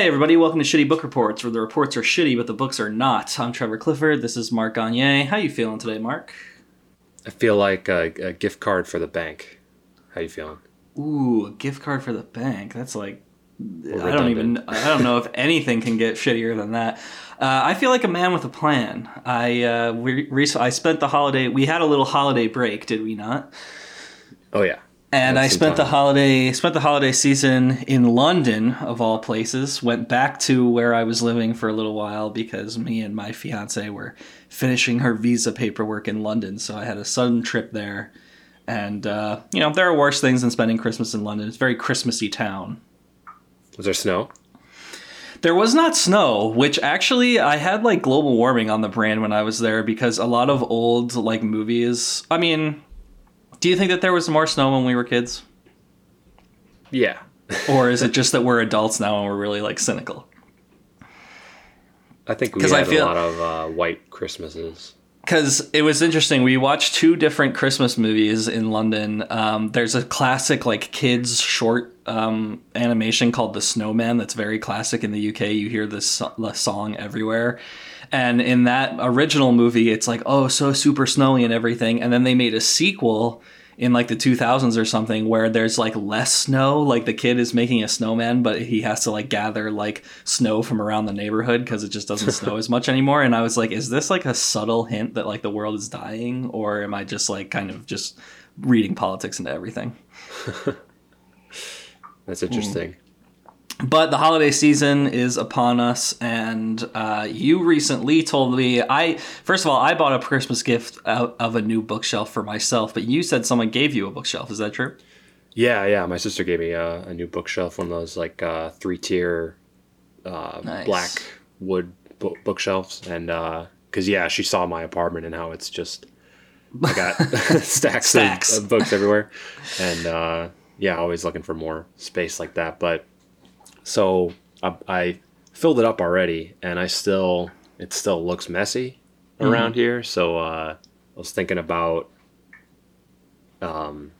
Hey everybody, welcome to Shitty Book Reports, where the reports are shitty but the books are not. I'm Trevor Clifford. This is Mark Gagne. How you feeling today, Mark? I feel like a, a gift card for the bank. How you feeling? Ooh, a gift card for the bank. That's like I don't even I don't know if anything can get shittier than that. Uh, I feel like a man with a plan. I uh, we I spent the holiday. We had a little holiday break, did we not? Oh yeah. And Had I spent the holiday spent the holiday season in London of all places. Went back to where I was living for a little while because me and my fiance were finishing her visa paperwork in London. So I had a sudden trip there, and uh, you know there are worse things than spending Christmas in London. It's a very Christmassy town. Was there snow? There was not snow, which actually I had like global warming on the brain when I was there because a lot of old like movies. I mean, do you think that there was more snow when we were kids? Yeah. or is it just that we're adults now and we're really like cynical? I think we had I feel- a lot of uh, white Christmases. Because it was interesting. We watched two different Christmas movies in London. Um, there's a classic like kids short um, animation called The Snowman that's very classic in the UK. You hear this so- song everywhere. And in that original movie, it's like, oh, so super snowy and everything. And then they made a sequel in like the 2000s or something where there's like less snow. Like the kid is making a snowman, but he has to like gather like snow from around the neighborhood because it just doesn't snow as much anymore. And I was like, is this like a subtle hint that like the world is dying? Or am I just like kind of just reading politics into everything? That's interesting. Hmm. But the holiday season is upon us, and uh, you recently told me I first of all I bought a Christmas gift out of a new bookshelf for myself, but you said someone gave you a bookshelf. Is that true? Yeah, yeah. My sister gave me a, a new bookshelf, one of those like uh, three tier uh, Nice. black wood bo- bookshelves, and because yeah, she saw my apartment and how it's just I got stacks, Stacks. Of, of books everywhere, and uh, yeah, always looking for more space like that. But so I, I filled it up already, and I still it still looks messy around here. So uh, I was thinking about um,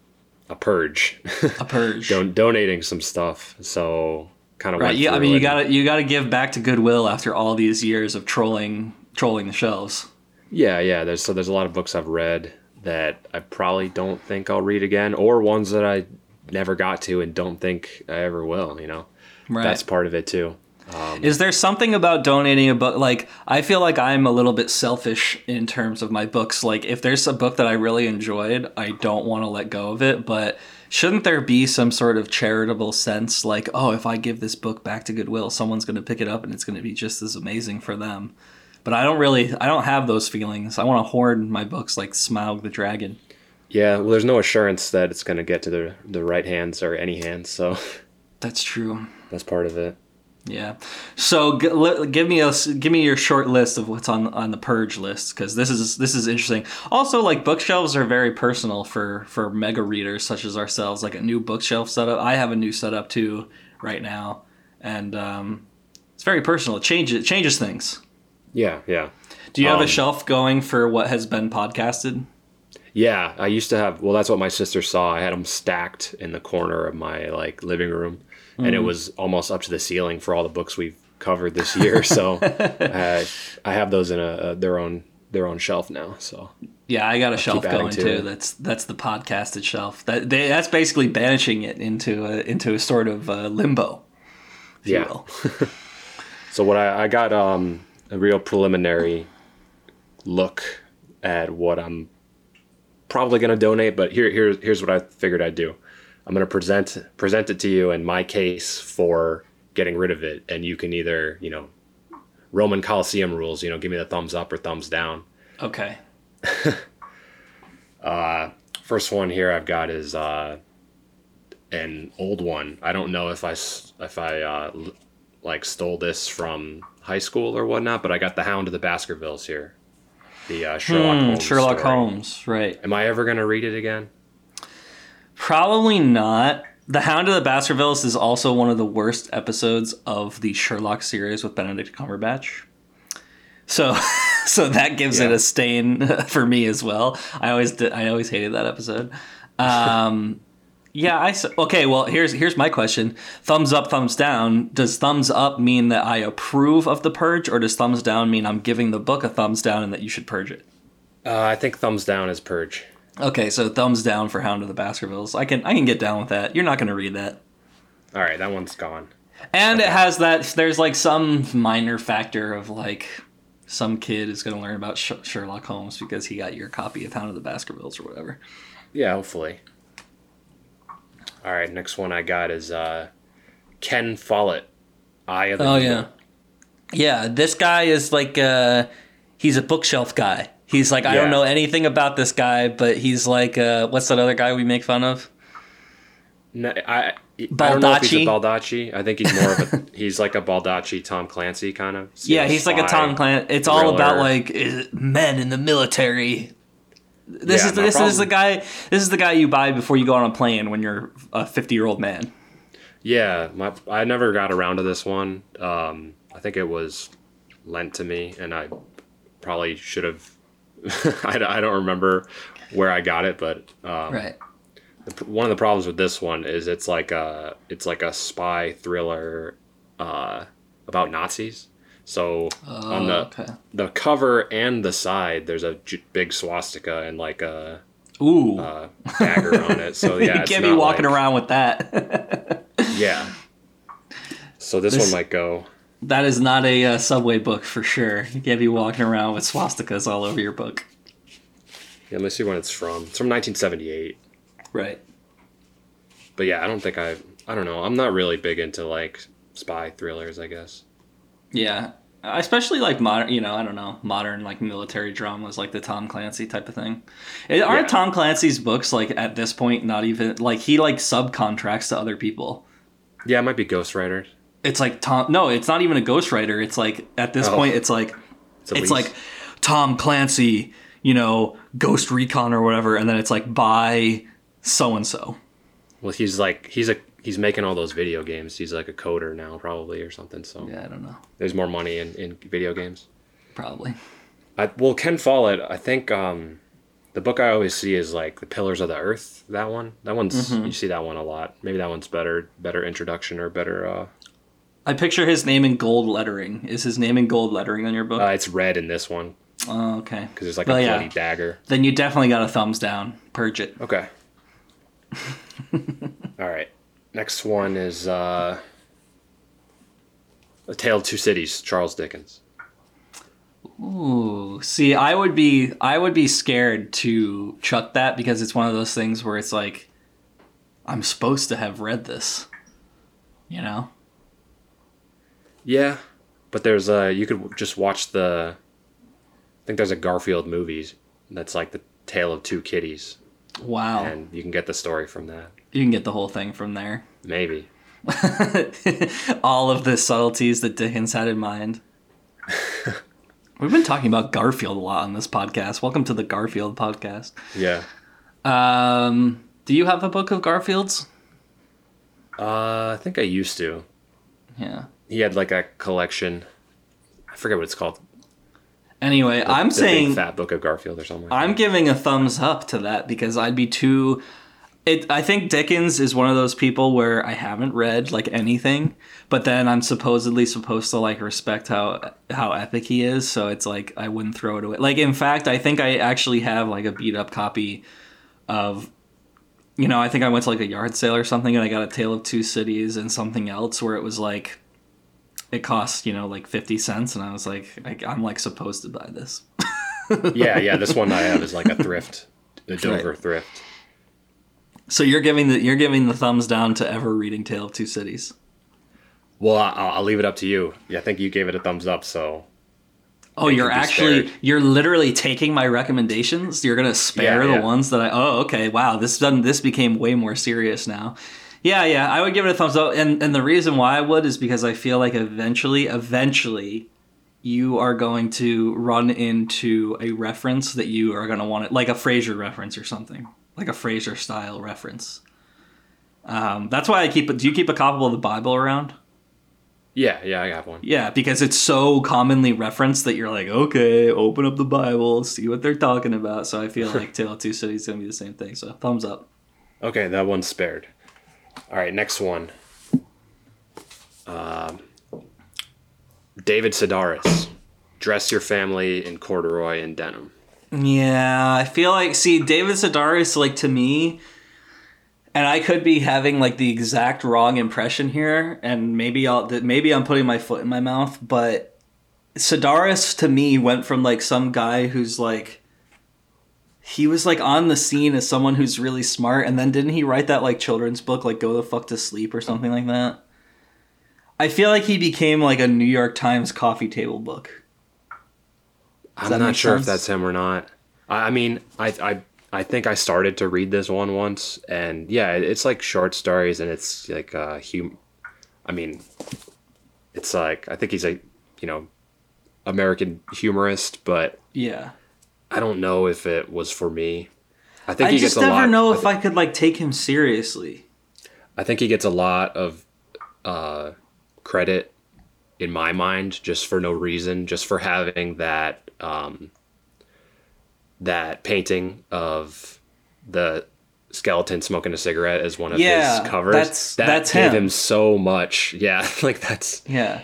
a purge. A purge. Don- donating some stuff. So kind of right. Yeah. I mean, you got to you got to give back to Goodwill after all these years of trolling trolling the shelves. Yeah, yeah. There's so there's a lot of books I've read that I probably don't think I'll read again, or ones that I never got to and don't think I ever will. You know, Right. that's part of it too. Um, Is there something about donating a book? Like, I feel like I'm a little bit selfish in terms of my books. Like, if there's a book that I really enjoyed, I don't want to let go of it. But shouldn't there be some sort of charitable sense? Like, oh, if I give this book back to Goodwill, someone's going to pick it up and it's going to be just as amazing for them. But I don't really, I don't have those feelings. I want to hoard my books like Smaug the Dragon. Yeah, well, there's no assurance that it's going to get to the the right hands or any hands, so That's true. That's part of it. Yeah. So g- give me a give me your short list of what's on on the purge list because this is this is interesting. Also, like bookshelves are very personal for for mega readers such as ourselves. Like a new bookshelf setup. I have a new setup too right now, and um, it's very personal. It changes it changes things. Yeah, yeah. Do you have a Um, shelf going for what has been podcasted? Yeah, I used to have. Well, that's what my sister saw. I had them stacked in the corner of my like living room, and Mm. it was almost up to the ceiling for all the books we've covered this year. So I, I have those in a, a their own their own shelf now. So Yeah, I got a shelf going to too. it. That's that's the podcasted shelf. That they, that's basically banishing it into a, into a sort of uh, limbo. Yeah. So what I, I got um a real preliminary look at what I'm probably gonna donate. But here here here's what I figured I'd do. I'm gonna present present it to you in my case for getting rid of it, and you can either you know Roman Coliseum rules. You know, give me the thumbs up or thumbs down. Okay. uh, First one here I've got is uh, an old one. I don't know if I s- if I uh, l- like stole this from high school or whatnot, but I got the Hound of the Baskervilles here. The uh, Sherlock Hmm, Holmes. Sherlock story. Holmes, right. Am I ever gonna read it again? Probably not. The Hound of the Baskervilles is also one of the worst episodes of the Sherlock series with Benedict Cumberbatch. So, so that gives it a stain for me as well. I always did, I always hated that episode. Um, Yeah, I okay. Well, here's here's my question: thumbs up, thumbs down. Does thumbs up mean that I approve of the purge, or does thumbs down mean I'm giving the book a thumbs down and that you should purge it? Uh, I think thumbs down is purge. Okay, so thumbs down for Hound of the Baskervilles. I can I can get down with that. You're not going to read that. All right, that one's gone. And it has that. There's like some minor factor of like some kid is going to learn about Sh- Sherlock Holmes because he got your copy of Hound of the Baskervilles or whatever. Yeah, hopefully. All right, next one I got is uh, Ken Follett, Eye of the Oh yeah, yeah. This guy is like uh, he's a bookshelf guy. He's like I don't know anything about this guy, but he's like uh, what's that other guy we make fun of? No, I, I don't know if he's a Baldacci? Baldacci. I think he's more of a he's like a Baldacci Tom Clancy kind of. Yeah, he's like a Tom Clancy. It's all about like men in the military. This Yeah, is no this is the guy. This is the guy you buy before you go on a plane when you're a fifty year old man. Yeah, my I never got around to this one. Um, I think it was lent to me, and I probably should have. I, don't- I don't remember where I got it, but um, Right. the- one of the problems with this one is it's like a it's like a spy thriller uh, about Nazis. So on the Oh, okay. the cover and the side, there's a j- big swastika and like a Ooh. uh, dagger on it. So yeah, you can't be walking like- around with that. Yeah. So this, This- one might go. That is not a uh, subway book for sure. You can't be walking around with swastikas all over your book. Yeah, let me see when it's from. It's from 1978. Right. But yeah, I don't think I. I don't know. I'm not really big into like spy thrillers. I guess. Yeah. Especially like modern, you know, I don't know, modern like military dramas, like the Tom Clancy type of thing. It, aren't Yeah. Tom Clancy's books like at this point not even like he like subcontracts to other people? Yeah, it might be Ghost Rider. It's like Tom. No, it's not even a ghostwriter. It's like at this Oh. point, it's like It's, it's like Tom Clancy, you know, Ghost Recon or whatever, and then it's like by so and so. Well, he's like he's a he's making all those video games. He's like a coder now, probably or something. So Yeah, I don't know. there's more money in in video games. Probably. I, well, Ken Follett. I think um, the book I always see is like the Pillars of the Earth. That one. That one's Mm-hmm. you see that one a lot. Maybe that one's better. Better introduction or better. Uh, I picture his name in gold lettering. Is his name in gold lettering on your book? uh, it's red in this one oh, okay. because there's like a yeah. bloody dagger. Then you definitely got a thumbs down. Purge it. Okay. All right. Next one is uh, A Tale of Two Cities, Charles Dickens. Ooh, see, I would be I would be scared to chuck that because it's one of those things where it's like I'm supposed to have read this. You know? Yeah, but there's a you could just watch the I think there's a Garfield movie that's like the tale of two kitties Wow. and you can get the story from that. You can get the whole thing from there. Maybe. All of the subtleties that Dickens had in mind. We've been talking about Garfield a lot on this podcast. Welcome to the Garfield podcast. Yeah. Um, do you have a book of Garfield's? Uh I think I used to. Yeah. He had like a collection. I forget what it's called. Anyway, I'm The saying Fat Book of Garfield or something. Like I'm that. giving a thumbs up to that because I'd be too. It. I think Dickens is one of those people where I haven't read like anything, but then I'm supposedly supposed to like respect how how epic he is. So it's like I wouldn't throw it away. Like in fact, I think I actually have like a beat up copy of. You know, I think I went to like a yard sale or something, and I got a Tale of Two Cities and something else where it was like, it cost you know like fifty cents, and I was like, I, I'm like supposed to buy this. yeah, yeah. This one I have is like a thrift, the Dover Right. thrift. So you're giving the you're giving the thumbs down to ever reading Tale of Two Cities. Well, I'll, I'll leave it up to you. Yeah, I think you gave it a thumbs up, so Oh, you're actually spared. you're literally taking my recommendations. You're gonna spare Yeah, the yeah. ones that I. Oh, okay. Wow, this done. This became way more serious now. Yeah, yeah. I would give it a thumbs up, and and the reason why I would is because I feel like eventually, eventually, you are going to run into a reference that you are gonna want it, like a Frasier reference or something, like a Frasier style reference. Um, that's why I keep. It. Do you keep a copy of the Bible around? yeah, yeah, I have one. Yeah, because it's so commonly referenced that you're like, okay, open up the Bible, see what they're talking about. So I feel like Tale of Two Cities is gonna be the same thing. So thumbs up. Okay, that one's spared. All right, next one. Um, David Sedaris. Dress your family in corduroy and denim. Yeah, I feel like see David Sedaris like to me, and I could be having like the exact wrong impression here, and maybe I'll maybe I'm putting my foot in my mouth, but Sedaris to me went from like some guy who's like he was like on the scene as someone who's really smart, and then didn't he write that like children's book like Go the Fuck to Sleep or something like that? I feel like he became like a New York Times coffee table book. I'm not sure sense? if that's him or not. I, I mean, I, I I think I started to read this one once, and yeah, it's like short stories, and it's like uh, hum. I mean, it's like I think he's a you know American humorist, but Yeah. I don't know if it was for me. I think I he just gets a never lot. know I, if I could like take him seriously. I think he gets a lot of uh, credit in my mind just for no reason, just for having that um, that painting of the skeleton smoking a cigarette as one of Yeah, his covers. that's- that that's gave him. him so much. Yeah, like that's Yeah.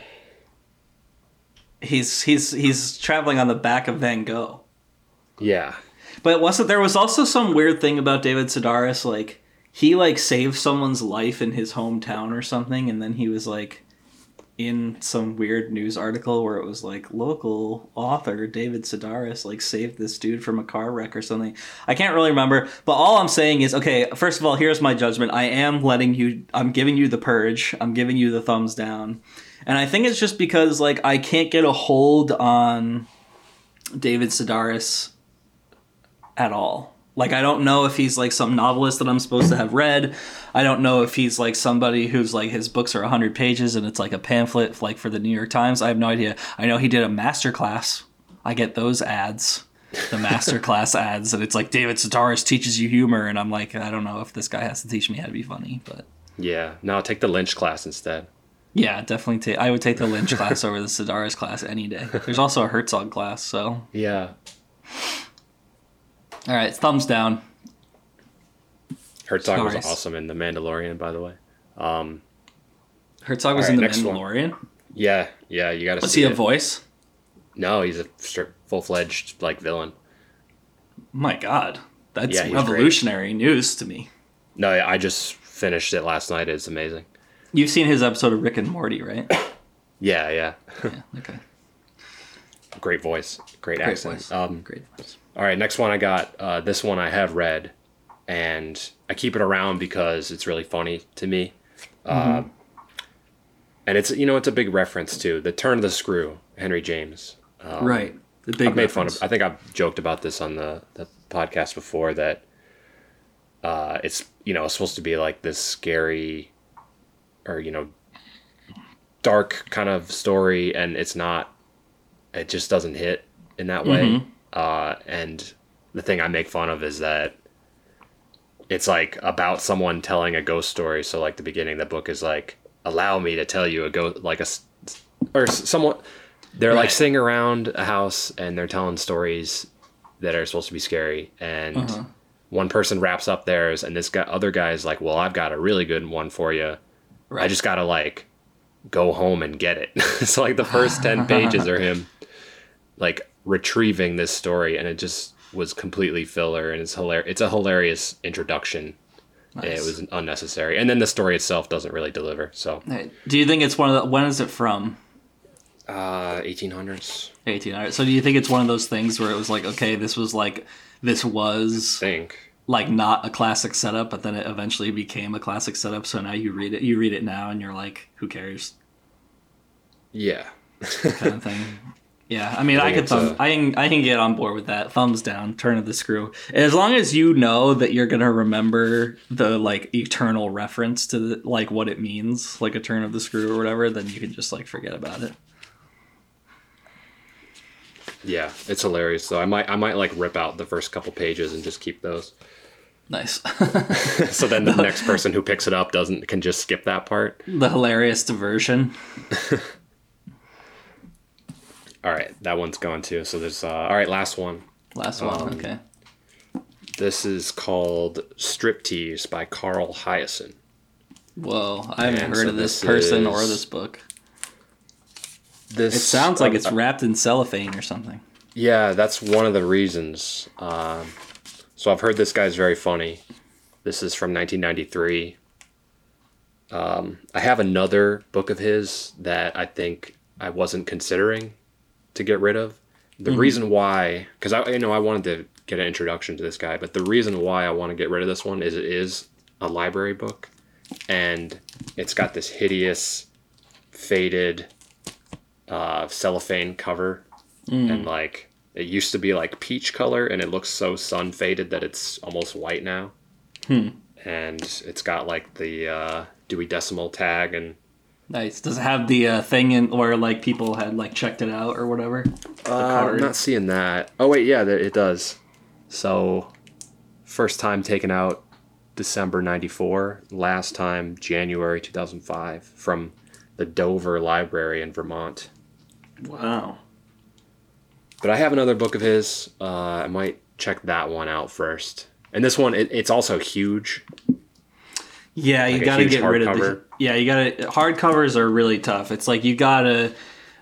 He's he's he's traveling on the back of Van Gogh. Yeah. But wasn't there was also some weird thing about David Sedaris like he like saved someone's life in his hometown or something and then he was like in some weird news article where it was like local author David Sedaris like saved this dude from a car wreck or something. I can't really remember, but all I'm saying is okay, first of all, here's my judgment. I am letting you I'm giving you the purge. I'm giving you the thumbs down. And I think it's just because like I can't get a hold on David Sedaris at all. Like I don't know if he's like some novelist that I'm supposed to have read. I don't know if he's like somebody who's like his books are 100 pages and it's like a pamphlet like for the New York Times. I have no idea. I know he did a master class. I get those ads. The master class ads and it's like David Sedaris teaches you humor and I'm like I don't know if this guy has to teach me how to be funny, but Yeah. No, take the Lynch class instead. yeah, definitely take I would take the Lynch class over the Sedaris class any day. There's also a Herzog class, so Yeah. All right, thumbs down. Herzog was awesome in The Mandalorian, by the way. Um, Herzog was right, in the next one. Mandalorian. yeah, yeah, you got to Was see he a it. voice? no, he's a full fledged like villain. My God, that's Yeah, he's great. revolutionary news to me. No, I just finished it last night. It's amazing. You've seen his episode of Rick and Morty, right? Yeah, yeah. yeah. Okay. Great voice, great, Great accent. voice. Um, Great voice. all right, next one I got. Uh, this one I have read, and I keep it around because it's really funny to me. Uh, and it's you know it's a big reference to the turn of the screw, Henry James. Um, right. The big. I've made fun of. I think I've joked about this on the, the podcast before that uh, it's you know supposed to be like this scary or you know dark kind of story, and it's not. It just doesn't hit in that way. Mm-hmm. Uh, and the thing I make fun of is that it's like about someone telling a ghost story. So like the beginning of the book is like, allow me to tell you a ghost like a, or someone they're like sitting around a house and they're telling stories that are supposed to be scary and Uh-huh. one person wraps up theirs and this guy other guy is like well i've got a really good one for you i just gotta like go home and get it so like the first 10 pages are him like retrieving this story and it just was completely filler and it's hilarious it's a hilarious introduction Nice. it was unnecessary and then the story itself doesn't really deliver so Do you think it's one of the? When is it from? uh 1800s 1800. So do you think it's one of those things where it was like, okay, this was like, this was think like not a classic setup, but then it eventually became a classic setup. So now you read it, you read it now, and you're like, who cares, yeah kind of thing. Yeah, I mean, I, think could thumb, a- I can, I can get on board with that. Thumbs down, turn of the screw. As long as you know that you're gonna remember the like eternal reference to the, like what it means, like a turn of the screw or whatever, then you can just like forget about it. Yeah, it's hilarious though. I might I might like rip out the first couple pages and just keep those. Nice. So then the next person who picks it up doesn't can just skip that part. the hilarious diversion. All right, that one's gone too. So there's uh all right, last one. Last one. Um, okay. This is called Striptease by Carl Hiaasen. Whoa, I haven't And heard so of this this person or this book. This It sounds like um, it's wrapped in cellophane or something. Yeah, that's one of the reasons. Um, so I've heard this guy's very funny. This is from 1993. Um, I have another book of his that I think I wasn't considering to get rid of. The reason why, because I you know I wanted to get an introduction to this guy, but the reason why I want to get rid of this one is it is a library book, and it's got this hideous, faded, uh, cellophane cover. And like it used to be like peach color and it looks so sun faded that it's almost white now. And it's got like the uh, dewey decimal tag and Nice. Does it have the uh, thing in where like people had like checked it out or whatever? uh, i'm not seeing that oh wait yeah it does so first time taken out december 94 last time january 2005 from the dover library in vermont Wow. But I have another book of his. Uh, I might check that one out first. And this one, it, it's also huge. Yeah, you Like a got to get rid of hardcover? the. Yeah, you got to. Hardcovers are really tough. It's like you got to.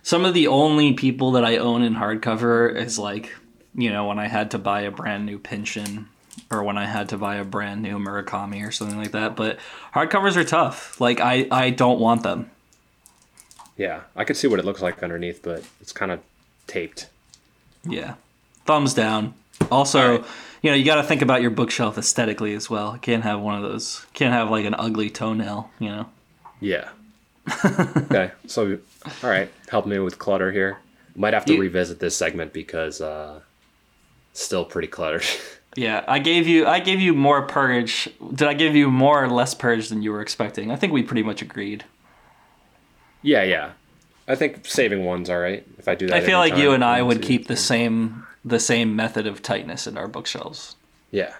Some of the only people that I own in hardcover is like, you know, when I had to buy a brand new Pynchon or when I had to buy a brand new Murakami or something like that. But hardcovers are tough. Like I, I don't want them. Yeah, I could see what it looks like underneath, but it's kind of taped. Yeah. Thumbs down. Also, Alright. you know, you got to think about your bookshelf aesthetically as well. Can't have one of those. Can't have like an ugly toenail, you know. Yeah. okay, so all right, help me with clutter here. Might have to You- revisit this segment because uh, still pretty cluttered. Yeah, I gave you I gave you more purge. Did I give you more or less purge than you were expecting? I think we pretty much agreed. yeah, yeah. I think saving one's all right if I do that. I feel like you and I would keep the same the same method of tightness in our bookshelves. Yeah.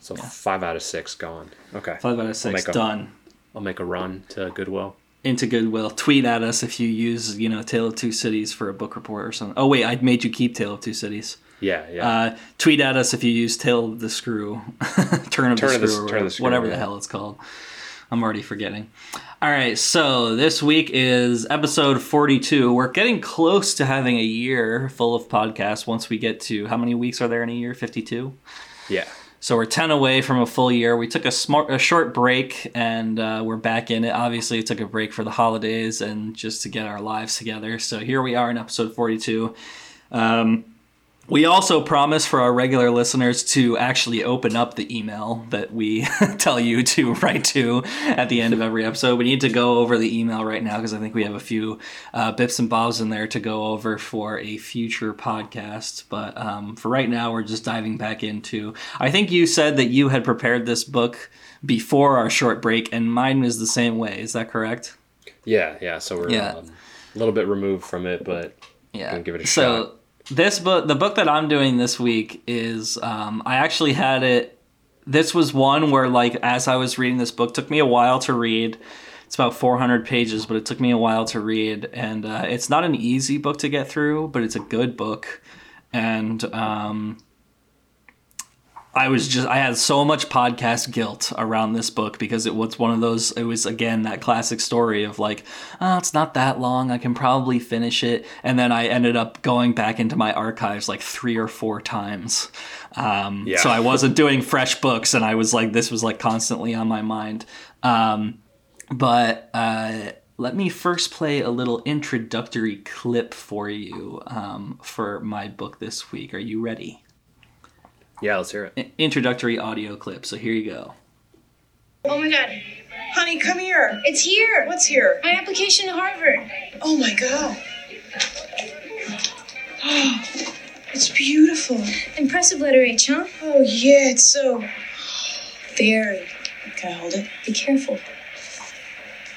So five out of six gone. Okay. Five out of six make a- done. I'll make a run to Goodwill. Into Goodwill. Tweet at us if you use, you know, Tale of Two Cities for a book report or something. Oh wait, I made you keep Tale of Two Cities. Yeah, yeah. Uh, tweet at us if you use Tale of the Screw, Turn of Turn the of Screw, Turn the Screw, whatever yeah. the hell it's called. I'm already forgetting. All right, so this week is episode 42. We're getting close to having a year full of podcasts. Once we get to how many weeks are there in a year? 52. yeah. So we're 10 away from a full year. We took a smart, a short break, and uh, we're back in it. Obviously, it took a break for the holidays and just to get our lives together. So here we are in episode 42. Um, we also promise for our regular listeners to actually open up the email that we tell you to write to at the end of every episode. We need to go over the email right now because I think we have a few uh, bips and bobs in there to go over for a future podcast. But um, for right now, we're just diving back into. I think you said that you had prepared this book before our short break, and mine was the same way. Is that correct? Yeah, yeah. So we're Yeah. Um, a little bit removed from it, but Yeah. Give it a so shot. This book, the book that I'm doing this week is, um, I actually had it. This was one where, like, as I was reading this book, took me a while to read. It's about 400 pages, but it took me a while to read, and uh, it's not an easy book to get through, but it's a good book, and um, I was just I had so much podcast guilt around this book because it was one of those it was again that classic story of like oh it's not that long I can probably finish it and then I ended up going back into my archives like three or four times um, Yeah. so I wasn't doing fresh books and I was like this was like constantly on my mind um, but uh, let me first play a little introductory clip for you um, for my book this week are you ready? Yeah, let's hear it. introductory audio clip. So here you go. Oh my god. Honey, come here. It's here. What's here? My application to Harvard. Oh my god. Oh, it's beautiful. Impressive letter H, huh? Oh yeah, it's so very. Can I hold it? Be careful.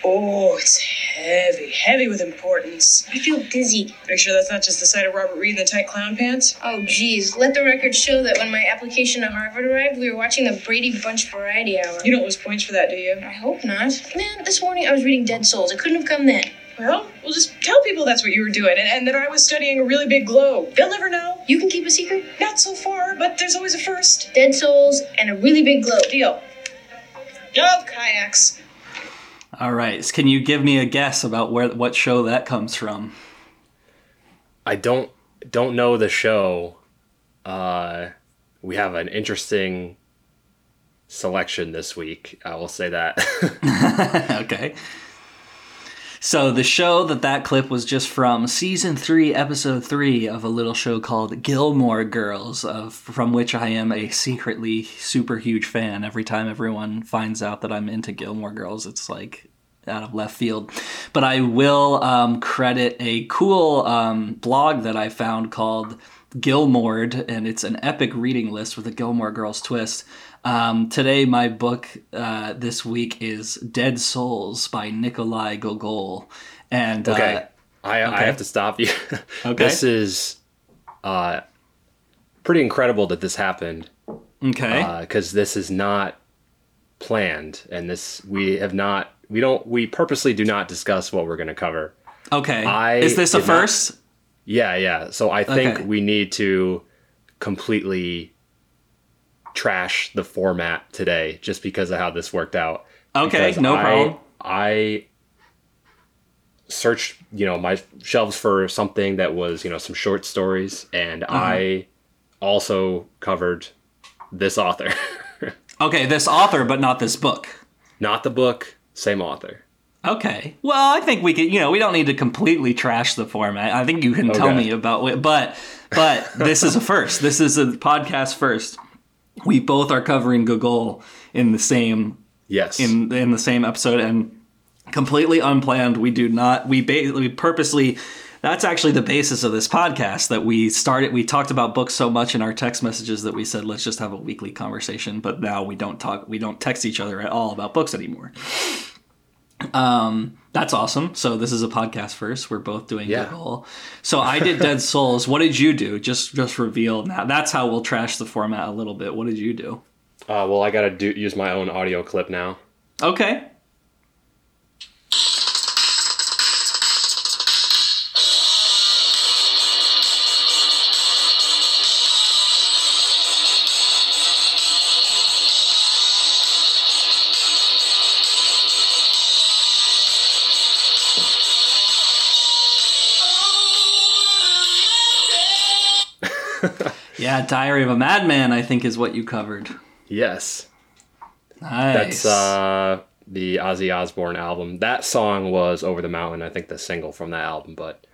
Oh, it's heavy, heavy with importance. I feel dizzy. Are you sure that's not just the sight of Robert Reed in the tight clown pants? Oh, geez. Let the record show that when my application to Harvard arrived, we were watching the Brady Bunch Variety Hour. You don't lose points for that, do you? I hope not. Man, this morning I was reading Dead Souls. It couldn't have come then. Well, we'll just tell people that's what you were doing and, and that I was studying a really big globe. They'll never know. You can keep a secret? Not so far, but there's always a first. Dead souls and a really big globe. Deal. Oh, kayaks. All right. Can you give me a guess about where what show that comes from? I don't don't know the show. Uh, we have an interesting selection this week. I will say that. okay. So the show that that clip was just from season three, episode three of a little show called Gilmore Girls, of from which I am a secretly super huge fan. Every time everyone finds out that I'm into Gilmore Girls, it's like out of left field. But I will um, credit a cool um, blog that I found called Gilmored, and it's an epic reading list with a Gilmore Girls twist. Um, today, my book uh, this week is Dead Souls by Nikolai Gogol. And okay, uh, I, I have to stop you. Okay. This is uh, pretty incredible that this happened okay. because this is not planned, and this we have not. We don't. We purposely do not discuss what we're going to cover. okay. I is this a did not- first? Yeah, yeah. So I think Okay. we need to completely trash the format today just because of how this worked out. Okay, Because no I- problem. I searched, you know, my shelves for something that was, you know, some short stories and Uh-huh. I also covered this author. Okay, this author, but not this book. Not the book, same author. Okay. Well, I think we could. You know, we don't need to completely trash the format. I think you can tell me about it. But, but this is a first. This is a podcast first. We both are covering Gogol in the same Yes. in in the same episode and completely unplanned. We do not. We ba- we purposely. That's actually the basis of this podcast. That we started. We talked about books so much in our text messages that we said let's just have a weekly conversation. But now we don't talk. We don't text each other at all about books anymore. Um, that's awesome. So this is a podcast first. We're both doing Yeah. Gogol. So I did Dead Souls. What did you do? Just just reveal now. That's how we'll trash the format a little bit. What did you do? Uh, well, I got to do use my own audio clip now. Okay. Yeah, Diary of a Madman, I think, is what you covered. Yes. Nice. That's uh, the Ozzy Osbourne album. That song was Over the Mountain, I think the single from that album, but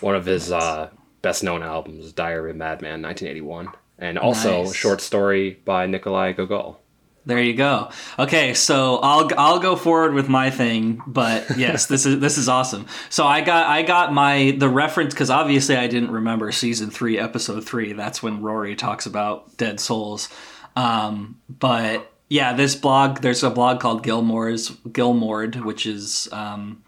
one of his uh, best known albums, Diary of a Madman, 1981. And also Nice. a short story by Nikolai Gogol. There you go. Okay, so I'll I'll go forward with my thing, but yes, this is this is awesome. So I got I got my the reference because obviously I didn't remember season three, episode three. That's when Rory talks about dead souls. Um, but yeah, this blog there's a blog called Gilmore's Gilmord, which is um,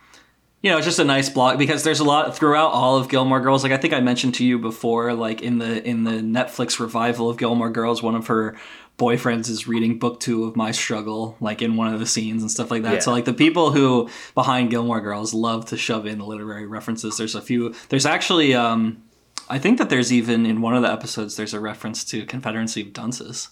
you know, it's just a nice blog because there's a lot throughout all of Gilmore Girls. Like I think I mentioned to you before, like in the in the Netflix revival of Gilmore Girls, one of her boyfriends is reading book two of My Struggle, like in one of the scenes and stuff like that. Yeah. So like the people who behind Gilmore Girls love to shove in the literary references. There's a few. There's actually, um, I think that there's even in one of the episodes there's a reference to Confederacy of Dunces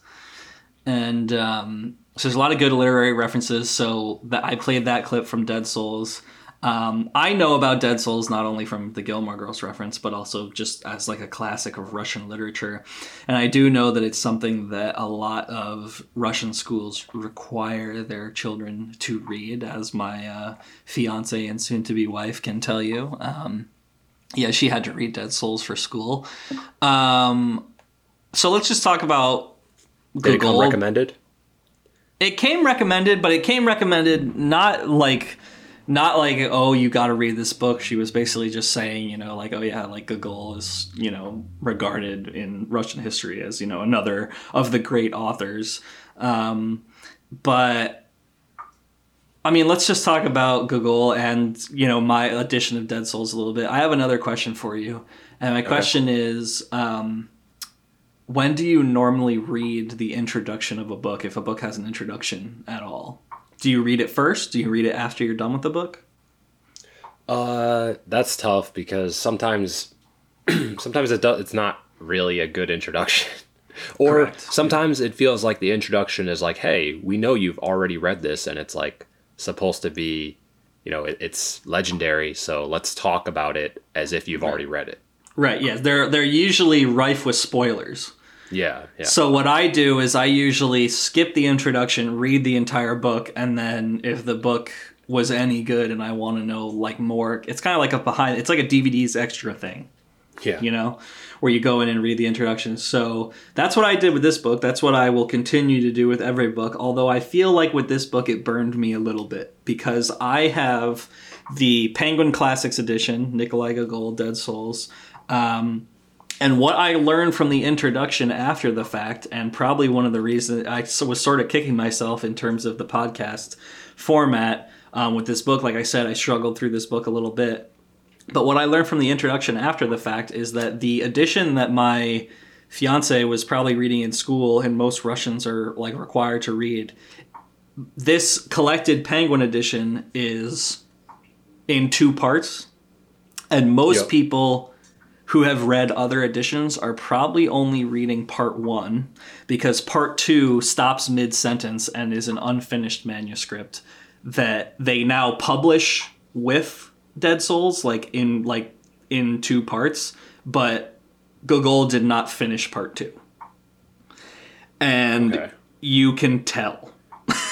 and um, so there's a lot of good literary references. So that I played that clip from Dead Souls. Um, I know about Dead Souls not only from the Gilmore Girls reference, but also just as like a classic of Russian literature. And I do know that it's something that a lot of Russian schools require their children to read, as my uh, fiance and soon-to-be wife can tell you. Um, yeah, she had to read Dead Souls for school. Um, so let's just talk about Did it come recommended? It came recommended, but it came recommended not like not like oh you got to read this book. She was basically just saying you know like oh yeah like Gogol is you know regarded in Russian history as you know another of the great authors. Um, but I mean, let's just talk about Gogol and you know my edition of Dead Souls a little bit. I have another question for you, and my question is. Um, when do you normally read the introduction of a book if a book has an introduction at all do you read it first do you read it after you're done with the book Uh, that's tough because sometimes, sometimes it does. It's not really a good introduction, or Correct. sometimes it feels like the introduction is like, "Hey, we know you've already read this, and it's like supposed to be, you know, it, it's legendary. So let's talk about it as if you've already read it." Right. Yeah. They're they're usually rife with spoilers. Yeah, yeah. So what I do is I usually skip the introduction, read the entire book, and then if the book was any good and I want to know like more, it's kind of like a behind. It's like a DVD's extra thing. yeah, you know, where you go in and read the introduction. So that's what I did with this book. That's what I will continue to do with every book. Although I feel like with this book, it burned me a little bit because I have the Penguin Classics edition, Nikolai Gogol, Dead Souls. Um, and what I learned from the introduction after the fact, and probably one of the reasons I was sort of kicking myself in terms of the podcast format um, with this book, like I said, I struggled through this book a little bit. But what I learned from the introduction after the fact is that the edition that my fiance was probably reading in school, and most Russians are like required to read, this collected Penguin edition is in two parts, and most Yep. people who have read other editions are probably only reading part one because part two stops mid sentence and is an unfinished manuscript that they now publish with Dead Souls, like in like in two parts, but Gogol did not finish part two. And Okay. you can tell.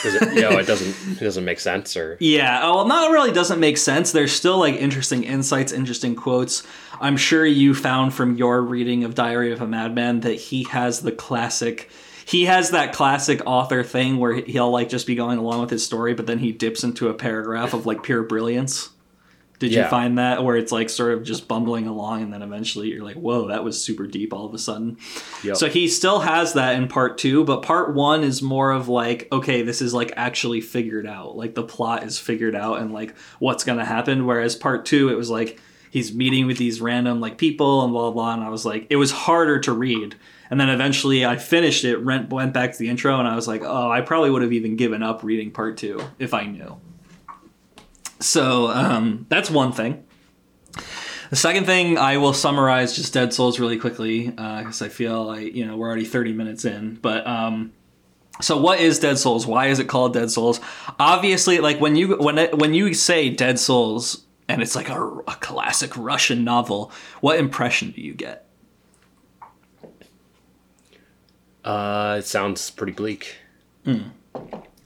Is it, you know, it doesn't it doesn't make sense or Yeah, oh, well, not really doesn't make sense. There's still like interesting insights, interesting quotes. I'm sure you found from your reading of Diary of a Madman that he has the classic. He has that classic author thing where he'll like just be going along with his story, but then he dips into a paragraph of like pure brilliance. Did you find that where it's like sort of just bumbling along, and then eventually you're like, "Whoa, that was super deep!" All of a sudden. Yep. So he still has that in part two, but part one is more of like, okay, this is like actually figured out. Like the plot is figured out and like what's gonna happen. Whereas part two, it was like he's meeting with these random like people and blah blah blah. And I was like, it was harder to read. And then eventually I finished it, went went back to the intro, and I was like, oh, I probably would have even given up reading part two if I knew. So um, that's one thing. The second thing I will summarize just Dead Souls really quickly because I feel like you know we're already 30 minutes in. But um, so what is Dead Souls? Why is it called Dead Souls? Obviously, like when you when it, when you say Dead Souls and it's like a, a classic Russian novel, what impression do you get? uh it sounds pretty bleak.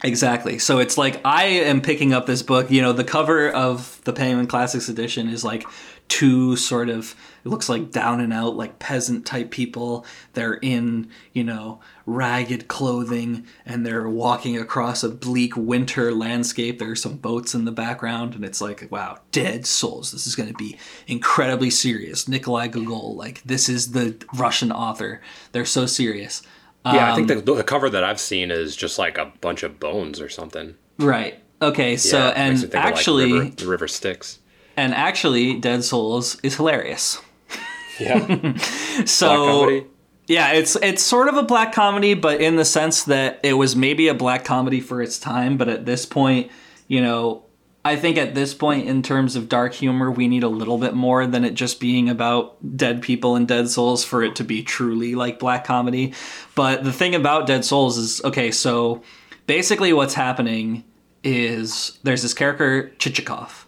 Exactly. So it's like I am picking up this book. You know, the cover of the Penguin Classics edition is like two sort of it looks like down and out like peasant type people. They're in, you know, ragged clothing and they're walking across a bleak winter landscape. There are some boats in the background and it's like, wow, dead souls. This is going to be incredibly serious. Nikolai Gogol, like this is the Russian author. They're so serious. Yeah, I think Um, the, the cover that I've seen is just like a bunch of bones or something. Right. Okay, so Yeah, it makes me and of, like, actually river, the river Styx. And actually, Dead Souls is hilarious. Yeah, So yeah, it's it's sort of a black comedy, but in the sense that it was maybe a black comedy for its time, but at this point, you know, I think at this point in terms of dark humor, we need a little bit more than it just being about dead people and dead souls for it to be truly like black comedy. But the thing about Dead Souls is okay, so basically what's happening is there's this character Chichikov.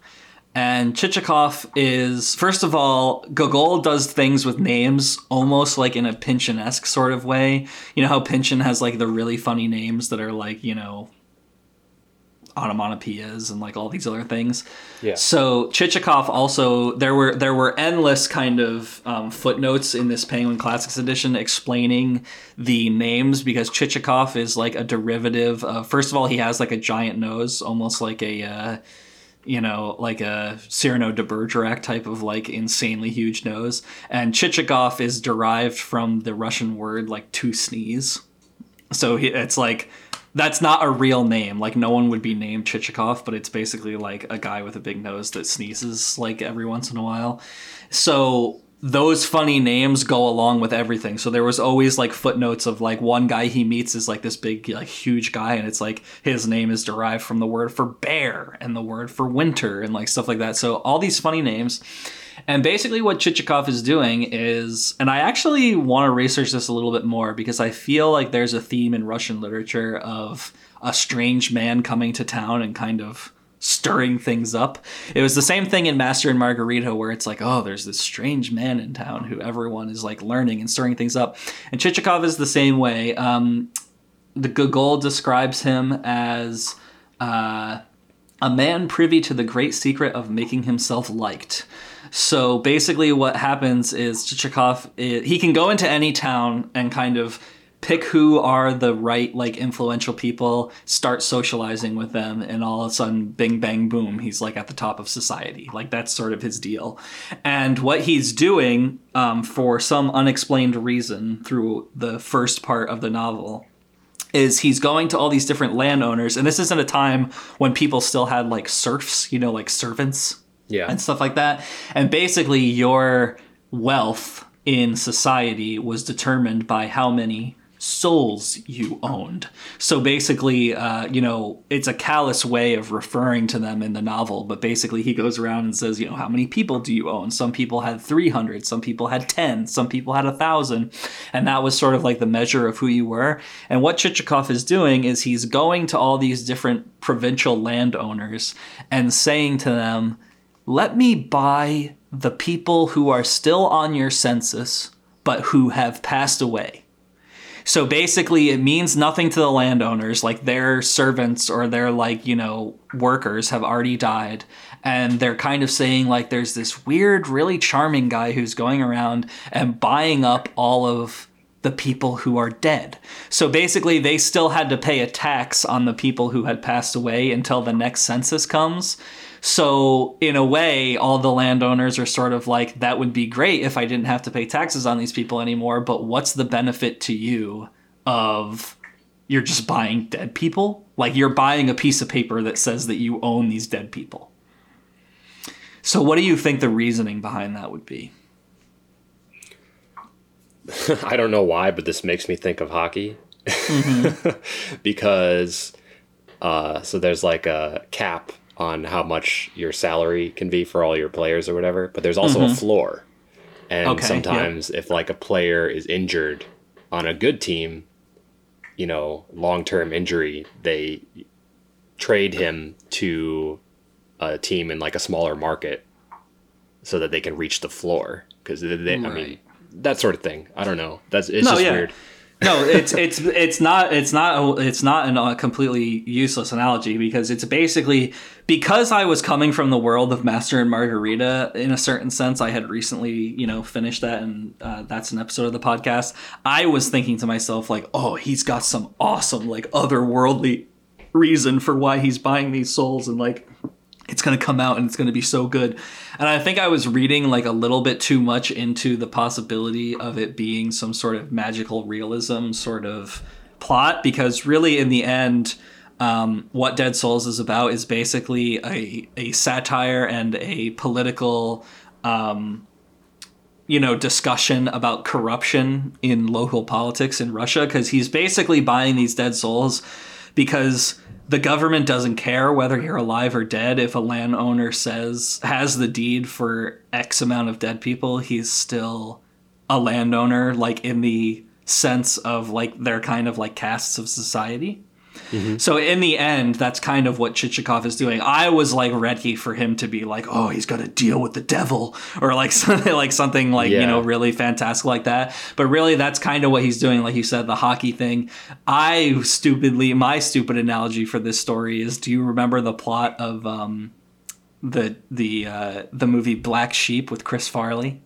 And Chichikov is, first of all, Gogol does things with names almost like in a Pynchon esque sort of way. You know how Pynchon has like the really funny names that are like, you know, onomatopoeias and like all these other things. Yeah. So Chichikov also there were there were endless kind of um, footnotes in this Penguin Classics edition explaining the names because Chichikov is like a derivative. Of, first of all, he has like a giant nose, almost like a. Uh, you know, like a Cyrano de Bergerac type of like insanely huge nose. And Chichikov is derived from the Russian word like to sneeze. So it's like that's not a real name. Like no one would be named Chichikov, but it's basically like a guy with a big nose that sneezes like every once in a while. So those funny names go along with everything. So there was always like footnotes of like one guy he meets is like this big, like huge guy, and it's like his name is derived from the word for bear and the word for winter and like stuff like that. So all these funny names. And basically, what Chichikov is doing is, and I actually want to research this a little bit more because I feel like there's a theme in Russian literature of a strange man coming to town and kind of stirring things up. It was the same thing in Master and Margarita where it's like, oh, there's this strange man in town who everyone is like learning and stirring things up. And Chichikov is the same way. Um, the Gogol describes him as uh, a man privy to the great secret of making himself liked. So basically, what happens is Chichikov, he can go into any town and kind of pick who are the right like influential people start socializing with them and all of a sudden bing bang boom he's like at the top of society. Like that's sort of his deal. And what he's doing um, for some unexplained reason through the first part of the novel is he's going to all these different landowners and this isn't a time when people still had like serfs you know like servants Yeah. and stuff like that and basically your wealth in society was determined by how many souls you owned. So basically, uh, you know, it's a callous way of referring to them in the novel, but basically he goes around and says, you know, how many people do you own? Some people had 300, some people had 10, some people had a 1,000. And that was sort of like the measure of who you were. And what Chichikov is doing is he's going to all these different provincial landowners and saying to them, let me buy the people who are still on your census, but who have passed away. So basically, it means nothing to the landowners. Like their servants or their, like, you know, workers have already died. And they're kind of saying, like, there's this weird, really charming guy who's going around and buying up all of the people who are dead. So basically, they still had to pay a tax on the people who had passed away until the next census comes. So, in a way, all the landowners are sort of like, that would be great if I didn't have to pay taxes on these people anymore, but what's the benefit to you of you're just buying dead people? Like, you're buying a piece of paper that says that you own these dead people. So, what do you think the reasoning behind that would be? I don't know why, but this makes me think of hockey. because uh, so there's like a cap on how much your salary can be for all your players or whatever, but there's also a mm-hmm. floor. And Okay, sometimes if like a player is injured on a good team, you know, long-term injury, they trade him to a team in like a smaller market so that they can reach the floor because they, they I mean that sort of thing. I don't know. That's it's No, just yeah. weird. No, it's it's it's not it's not it's not a completely useless analogy because it's basically because I was coming from the world of Master and Margarita in a certain sense. I had recently you know finished that, and uh, that's an episode of the podcast. I was thinking to myself like, oh, he's got some awesome like otherworldly reason for why he's buying these souls, and like it's to come out and it's to be so good. And I think I was reading like a little bit too much into the possibility of it being some sort of magical realism sort of plot because really in the end um, what Dead Souls is about is basically a, a satire and a political um, you know discussion about corruption in local politics in Russia because he's basically buying these dead souls because the government doesn't care whether you're alive or dead. If a landowner says has the deed for x amount of dead people he's still a landowner like in the sense of like they're kind of like castes of society so in the end, that's kind of what Chichikov is doing. I was like ready for him to be like, "Oh, he's got to deal with the devil," or like something like something like you know really fantastic like that. But really, that's kind of what he's doing. Like you said, the hockey thing. I stupidly, my stupid analogy for this story is: Do you remember the plot of um, the the uh, the movie Black Sheep with Chris Farley?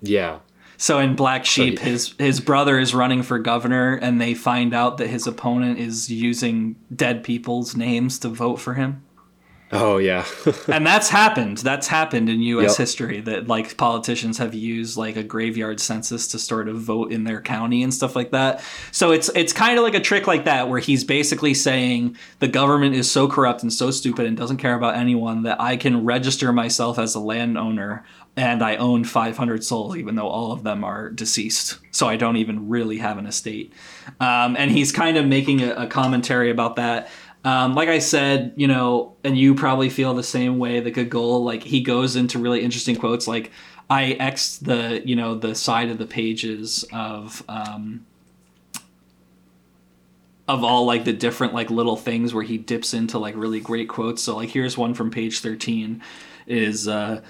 Yeah. So in Black Sheep, yeah. his his brother is running for governor, and they find out that his opponent is using dead people's names to vote for him. Oh yeah. and that's happened. That's happened in U.S. Yep. history. That like politicians have used like a graveyard census to sort of vote in their county and stuff like that. So it's it's kind of like a trick like that where he's basically saying the government is so corrupt and so stupid and doesn't care about anyone that I can register myself as a landowner and I own 500 souls, even though all of them are deceased. So I don't even really have an estate. Um, and he's kind of making a, a commentary about that. Um, like I said, you know, and you probably feel the same way. The Gogol, like he goes into really interesting quotes. Like I x the, you know, the side of the pages of. Um, of all like the different like little things where he dips into like really great quotes. So like here's one from page 13 is uh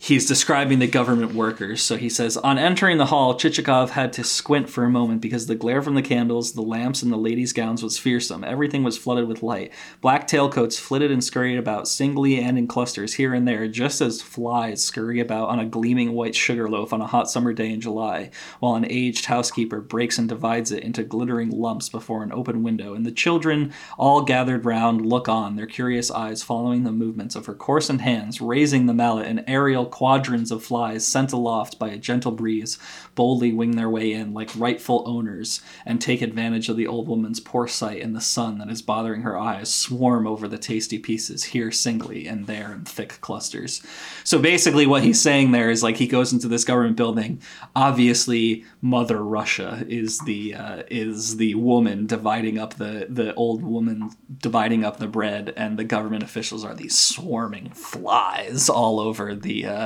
he's describing the government workers. So he says, On entering the hall, Chichikov had to squint for a moment because the glare from the candles, the lamps, and the ladies' gowns was fearsome. Everything was flooded with light. Black tailcoats flitted and scurried about, singly and in clusters here and there, just as flies scurry about on a gleaming white sugar loaf on a hot summer day in July, while an aged housekeeper breaks and divides it into glittering lumps before an open window. And the children, all gathered round, look on, their curious eyes following the movements of her coarsened hands, raising the mallet and aerial quadrants of flies sent aloft by a gentle breeze boldly wing their way in like rightful owners and take advantage of the old woman's poor sight and the sun that is bothering her eyes swarm over the tasty pieces here singly and there in thick clusters. So basically what he's saying there is like he goes into this government building. Obviously mother russia is the uh, is the woman dividing up the the old woman dividing up the bread and the government officials are these swarming flies all over the uh,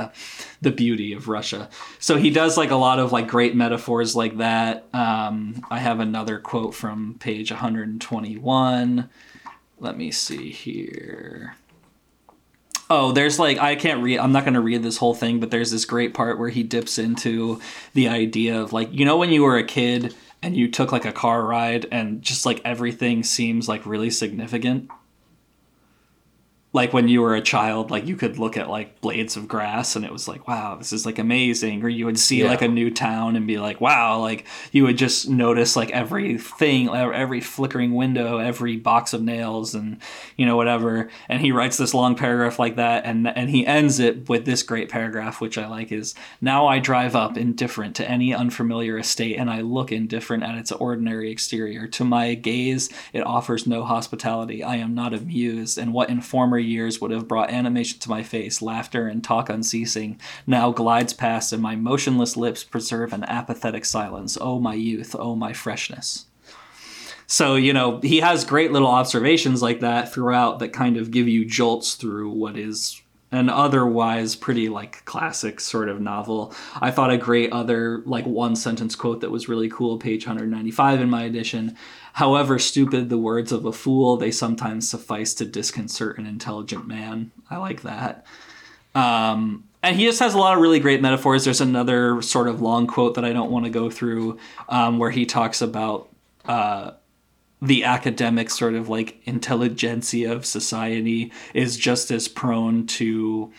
the beauty of Russia. So he does like a lot of like great metaphors like that. Um, I have another quote from page 121. Let me see here. Oh, there's like I can't read. I'm not going to read this whole thing, but there's this great part where he dips into the idea of like you know when you were a kid and you took like a car ride and just like everything seems like really significant like when you were a child like you could look at like blades of grass and it was like wow this is like amazing. Or you would see Yeah. like a new town and be like wow like you would just notice like everything every flickering window every box of nails and you know whatever. And he writes this long paragraph like that and and he ends it with this great paragraph which i like is now i drive up indifferent to any unfamiliar estate and i look indifferent at its ordinary exterior. To my gaze it offers no hospitality. I am not amused. And what in former years would have brought animation to my face laughter and talk unceasing now glides past and my motionless lips preserve an apathetic silence oh my youth oh my freshness so, you know, he has great little observations like that throughout that kind of give you jolts through what is an otherwise pretty like classic sort of novel. I thought a great other like one sentence quote that was really cool, page 195 in my edition. However stupid the words of a fool, they sometimes suffice to disconcert an intelligent man. I like that. Um, and he just has a lot of really great metaphors. There's another sort of long quote that I don't want to go through um, where he talks about uh, the academic sort of like intelligentsia of society is just as prone to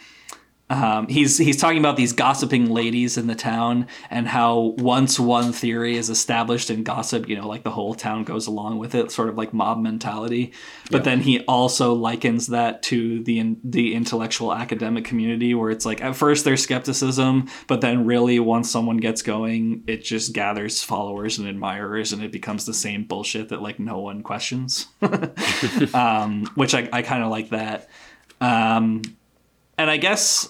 um, he's he's talking about these gossiping ladies in the town and how once one theory is established in gossip, you know, like the whole town goes along with it, sort of like mob mentality. But then he also likens that to the the intellectual academic community, where it's like at first there's skepticism, but then really once someone gets going, it just gathers followers and admirers, and it becomes the same bullshit that like no one questions. um, which I, I kind of like that. Um, and I guess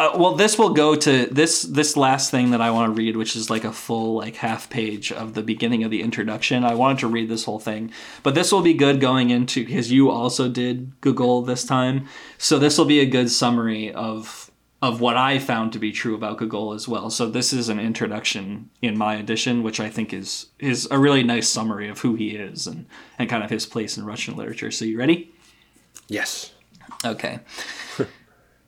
uh, well this will go to this this last thing that i want to read which is like a full like half page of the beginning of the introduction. I wanted to read this whole thing but this will be good going into because you also did Gogol this time. So this will be a good summary of of what i found to be true about Gogol as well. So this is an introduction in my edition which i think is is a really nice summary of who he is and and kind of his place in russian literature. So you ready? Yes. Okay.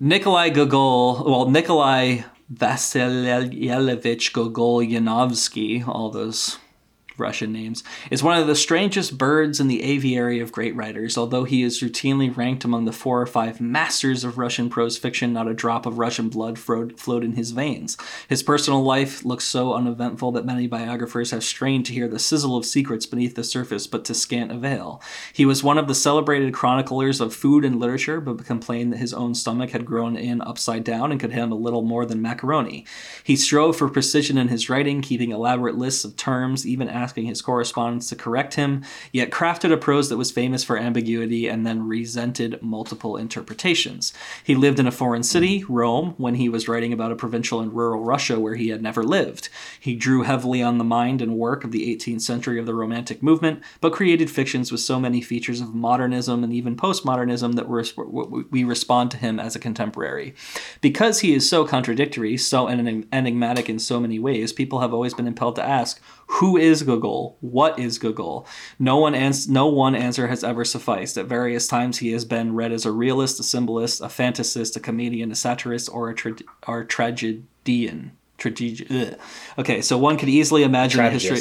Nikolai Gogol, well, Nikolai Vasilyevich Gogol Yanovsky, all those Russian names, is one of the strangest birds in the aviary of great writers. Although he is routinely ranked among the four or five masters of Russian prose fiction, not a drop of Russian blood flowed, in his veins. His personal life looks so uneventful that many biographers have strained to hear the sizzle of secrets beneath the surface, but to scant avail. He was one of the celebrated chroniclers of food and literature, but complained that his own stomach had grown in upside down and could handle little more than macaroni. He strove for precision in his writing, keeping elaborate lists of terms, even asking his correspondents to correct him, yet crafted a prose that was famous for ambiguity and then resented multiple interpretations. He lived in a foreign city, Rome, when he was writing about a provincial and rural Russia where he had never lived. He drew heavily on the mind and work of the 18th century of the Romantic movement, but created fictions with so many features of modernism and even postmodernism that we respond to him as a contemporary. Because he is so contradictory, so enigmatic in so many ways, people have always been impelled to ask, who is Gogol? What is Gogol? No one, ans- no one answer has ever sufficed. At various times, he has been read as a realist, a symbolist, a fantasist, a comedian, a satirist, or a, tra- or tragedian. Tragedi- okay, so one could easily imagine a history.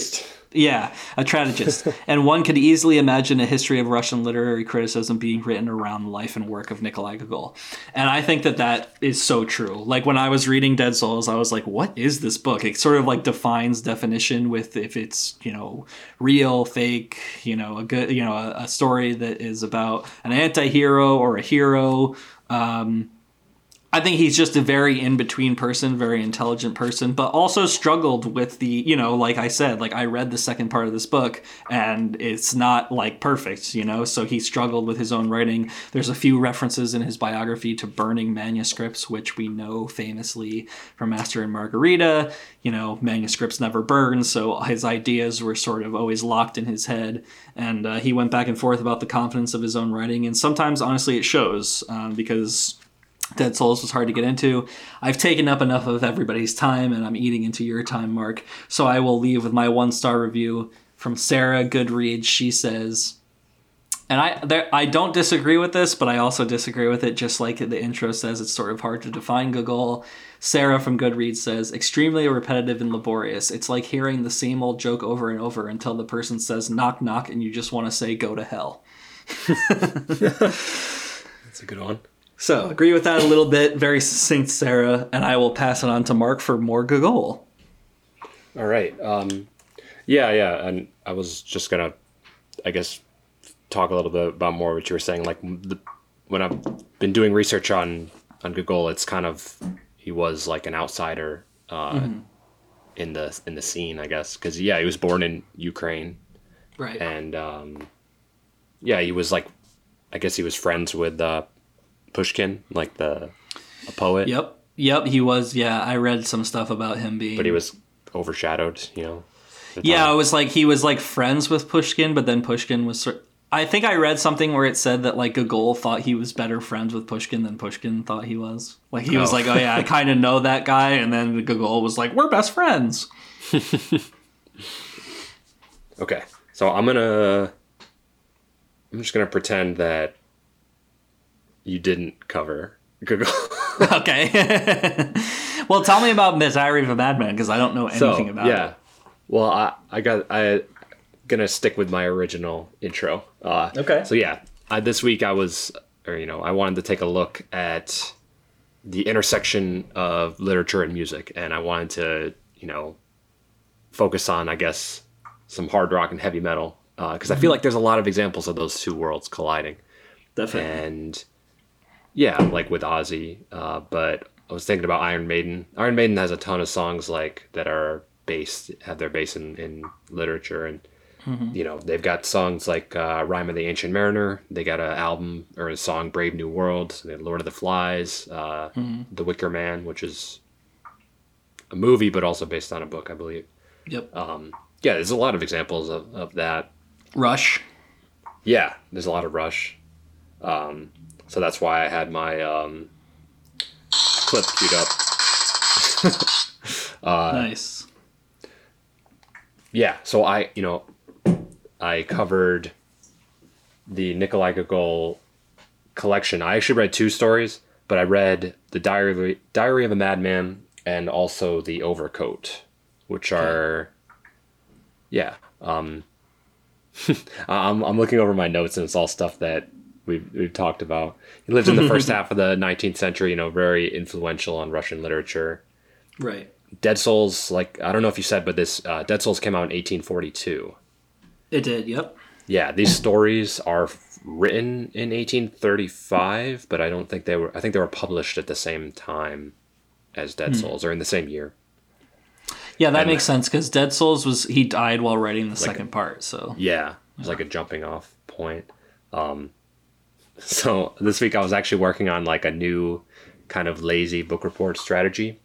Yeah, a tragedist. and one could easily imagine a history of Russian literary criticism being written around the life and work of Nikolai Gogol. And I think that that is so true. Like when I was reading Dead Souls, I was like, what is this book? It sort of like defines definition with if it's, you know, real, fake, you know, a good, you know, a, a story that is about an anti hero or a hero. Um, I think he's just a very in between person, very intelligent person, but also struggled with the, you know, like I said, like I read the second part of this book and it's not like perfect, you know, so he struggled with his own writing. There's a few references in his biography to burning manuscripts, which we know famously from Master and Margarita. You know, manuscripts never burn, so his ideas were sort of always locked in his head. And uh, he went back and forth about the confidence of his own writing, and sometimes, honestly, it shows um, because Dead Souls was hard to get into. I've taken up enough of everybody's time and I'm eating into your time, Mark. So I will leave with my one star review from Sarah Goodreads. She says, and I there, I don't disagree with this, but I also disagree with it. Just like the intro says, it's sort of hard to define Gogol. Sarah from Goodreads says, extremely repetitive and laborious. It's like hearing the same old joke over and over until the person says knock knock and you just want to say go to hell. That's a good one. So agree with that a little bit. Very succinct, Sarah, and I will pass it on to Mark for more Gogol. All right. Um, yeah, yeah, and I was just gonna, I guess, talk a little bit about more what you were saying. Like the, when I've been doing research on on Gogol, it's kind of he was like an outsider uh, mm-hmm. in the in the scene, I guess, because yeah, he was born in Ukraine, right? And um, yeah, he was like, I guess he was friends with uh, Pushkin, like the a poet. Yep. Yep, he was. Yeah, I read some stuff about him being. But he was overshadowed, you know. Yeah, it was like he was like friends with Pushkin, but then Pushkin was. I think I read something where it said that like Gogol thought he was better friends with Pushkin than Pushkin thought he was. Like he oh. was like, "Oh yeah, I kind of know that guy," and then Gogol was like, "We're best friends." okay, so I'm gonna. I'm just gonna pretend that you didn't cover Gogol. okay. well, tell me about Miss Diary of a Madman because I don't know anything so, about yeah. it. Well, I I got I gonna stick with my original intro. Uh, okay. So yeah, I, this week I was, or you know, I wanted to take a look at the intersection of literature and music, and I wanted to, you know, focus on, I guess, some hard rock and heavy metal because uh, mm-hmm. I feel like there's a lot of examples of those two worlds colliding. Definitely. And yeah, like with Ozzy. Uh, but I was thinking about Iron Maiden. Iron Maiden has a ton of songs like that are based have their base in, in literature and mm-hmm. you know they've got songs like uh, Rime of the Ancient Mariner. They got an album or a song Brave New World. Lord of the Flies, uh, mm-hmm. The Wicker Man, which is a movie but also based on a book, I believe. Yep. Um, yeah, there's a lot of examples of, of that. Rush. Yeah, there's a lot of Rush. Um, so that's why I had my um, clip queued up. uh, nice. Yeah, so I, you know, I covered the Nikolai Gogol collection. I actually read two stories, but I read the Diary Diary of a Madman and also the Overcoat, which are, yeah, Um, I'm I'm looking over my notes and it's all stuff that we've we've talked about. He lived in the first half of the 19th century. You know, very influential on Russian literature. Right. Dead Souls, like I don't know if you said, but this uh, Dead Souls came out in 1842. It did. Yep. Yeah, these stories are written in 1835, but I don't think they were. I think they were published at the same time as Dead Souls, or in the same year. Yeah, that And- makes sense because Dead Souls was he died while writing the second part. So Yeah, it was like a jumping off point. Um, so this week I was actually working on like a new kind of lazy book report strategy,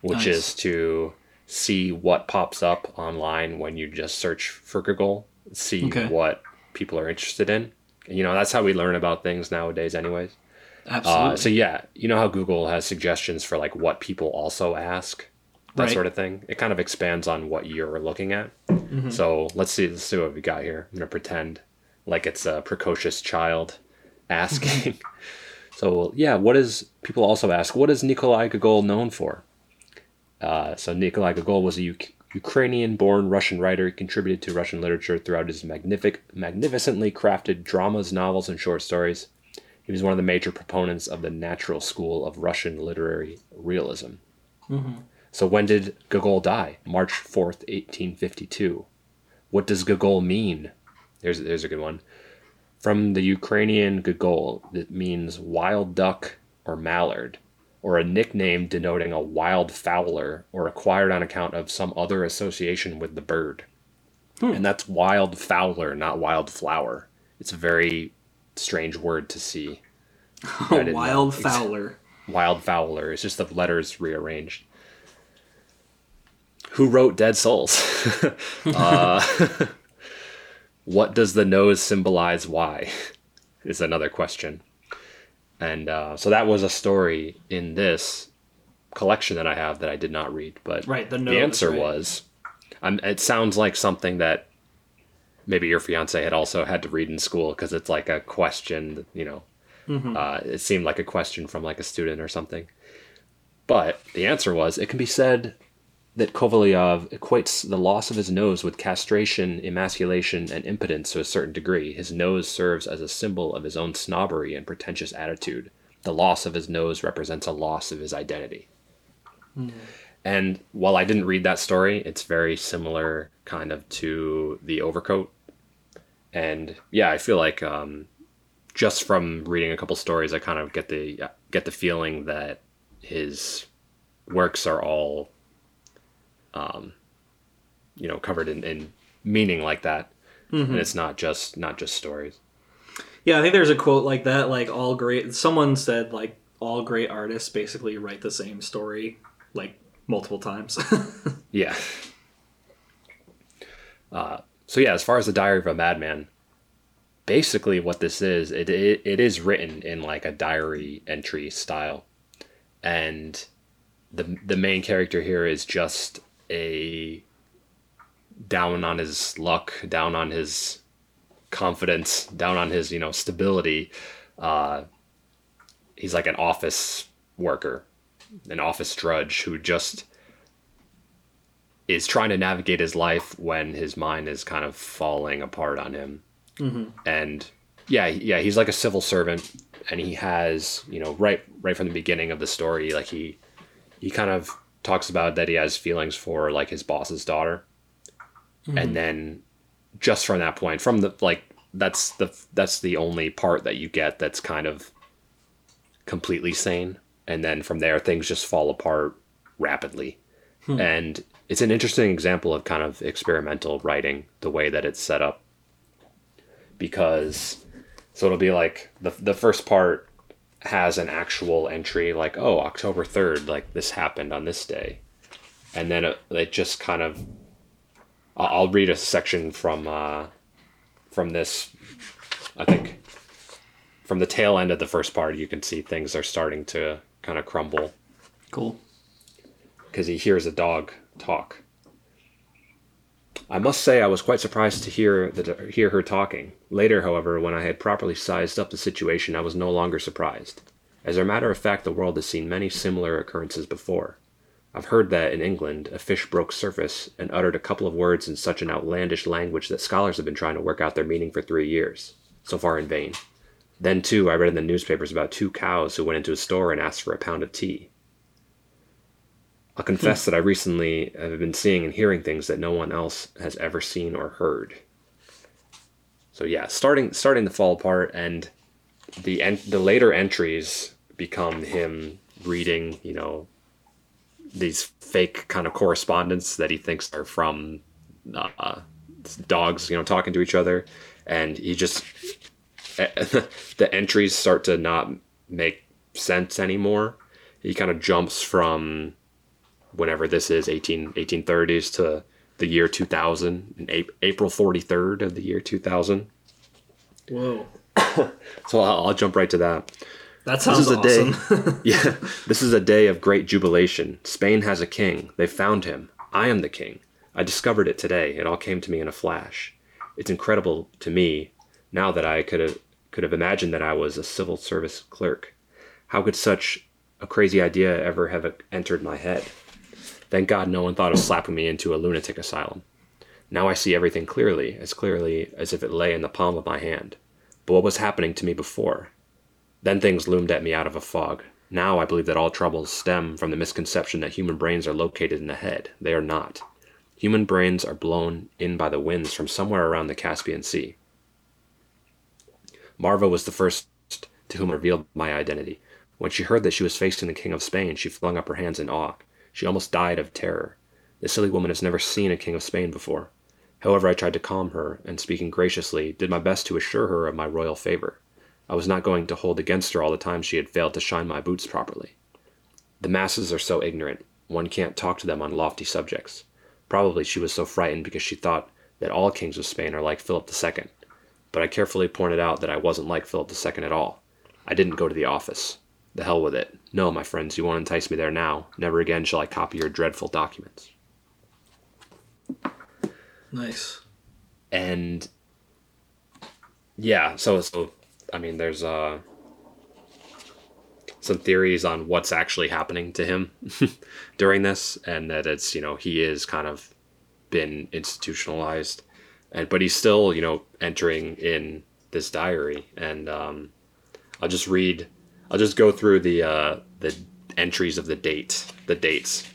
which Nice. is to see what pops up online when you just search for Gogol, see Okay. what people are interested in. You know, that's how we learn about things nowadays, anyways. absolutely. Uh, so yeah, you know how Google has suggestions for like what people also ask, that Right. sort of thing. It kind of expands on what you're looking at. So let's see, let's see what we got here. I'm gonna pretend like it's a precocious child asking. so yeah, what is people also ask? What is Nikolai Gogol known for? Uh, so Nikolai Gogol was a Ukrainian-born Russian writer. He contributed to Russian literature throughout his magnific- magnificently crafted dramas, novels, and short stories. He was one of the major proponents of the natural school of Russian literary realism. So when did Gogol die? March 4th, 1852. What does Gogol mean? There's, there's a good one. From the Ukrainian Gogol, it means wild duck or mallard, or a nickname denoting a wild fowler or acquired on account of some other association with the bird. And that's wild fowler, not wild flower. It's a very strange word to see. Wild Fowler. Wild Fowler. It's just the letters rearranged. Who wrote Dead Souls? uh, what does the nose symbolize? Why? Is another question. And uh, so that was a story in this collection that I have that I did not read. But Right, the the answer right. was, um, it sounds like something that maybe your fiance had also had to read in school because it's like a question, you know, Mm-hmm. uh, it seemed like a question from like a student or something. But the answer was it can be said that Kovalyov equates the loss of his nose with castration, emasculation, and impotence to a certain degree. His nose serves as a symbol of his own snobbery and pretentious attitude. The loss of his nose represents a loss of his identity. And while I didn't read that story, it's very similar kind of to the overcoat. And yeah, I feel like um, just from reading a couple stories, I kind of get the get the feeling that his works are all, um, you know, covered in, in meaning like that, and it's not just not just stories. Yeah, I think there's a quote like that. Like all great. Someone said like all great artists basically write the same story like multiple times. Yeah. Uh, so yeah, as far as the Diary of a Madman, basically what this is, it, it it is written in like a diary entry style, and the the main character here is just a down on his luck, down on his confidence, down on his you know stability. Uh, he's like an office worker, an office drudge who just is trying to navigate his life when his mind is kind of falling apart on him. And yeah, yeah, he's like a civil servant, and he has you know right right from the beginning of the story, like he he kind of talks about that he has feelings for like his boss's daughter, mm-hmm. and then just from that point, from the like that's the that's the only part that you get that's kind of completely sane, and then from there things just fall apart rapidly. Hmm. And it's an interesting example of kind of experimental writing the way that it's set up. Because so it'll be like the, the first part has an actual entry like oh october 3rd like this happened on this day and then it, it just kind of I'll, I'll read a section from uh from this i think from the tail end of the first part you can see things are starting to kind of crumble cool. because he hears a dog talk. I must say I was quite surprised to hear that hear her talking. Later, however, when I had properly sized up the situation, I was no longer surprised. As a matter of fact, the world has seen many similar occurrences before. I've heard that in England, a fish broke surface and uttered a couple of words in such an outlandish language that scholars have been trying to work out their meaning for three years, so far in vain. Then, too, I read in the newspapers about two cows who went into a store and asked for a pound of tea. I'll confess that I recently have been seeing and hearing things that no one else has ever seen or heard. So yeah, starting starting to fall apart, and the en- the later entries become him reading, you know, these fake kind of correspondence that he thinks are from uh, dogs, you know, talking to each other, and he just the entries start to not make sense anymore. He kind of jumps from whenever this is 18 1830s to the year 2000 april 43rd of the year 2000 whoa. So I'll, I'll, jump right to that. That sounds this is awesome. a day yeah this is a day of great jubilation. Spain has a king. They found him. I am the king. I discovered it today. It all came to me in a flash. It's incredible to me now that i could have could have imagined that i was a civil service clerk. How could such a crazy idea ever have entered my head Thank God no one thought of slapping me into a lunatic asylum. Now I see everything clearly, as clearly as if it lay in the palm of my hand. But what was happening to me before? Then things loomed at me out of a fog. Now I believe that all troubles stem from the misconception that human brains are located in the head. They are not. Human brains are blown in by the winds from somewhere around the Caspian Sea. Mavra was the first to whom I revealed my identity. When she heard that she was facing the King of Spain, she flung up her hands in awe. She almost died of terror. The silly woman has never seen a king of Spain before. However, I tried to calm her, and speaking graciously, did my best to assure her of my royal favor. I was not going to hold against her all the time she had failed to shine my boots properly. The masses are so ignorant, one can't talk to them on lofty subjects. Probably she was so frightened because she thought that all kings of Spain are like Philip II. But I carefully pointed out that I wasn't like Philip II at all. I didn't go to the office. The hell with it. No, my friends, you won't entice me there now. Never again shall I copy your dreadful documents. Nice. And yeah, so so I mean there's uh some theories on what's actually happening to him during this and that it's, you know, he is kind of been institutionalized and but he's still, you know, entering in this diary and um I'll just read I'll just go through the uh, the entries of the date, the dates.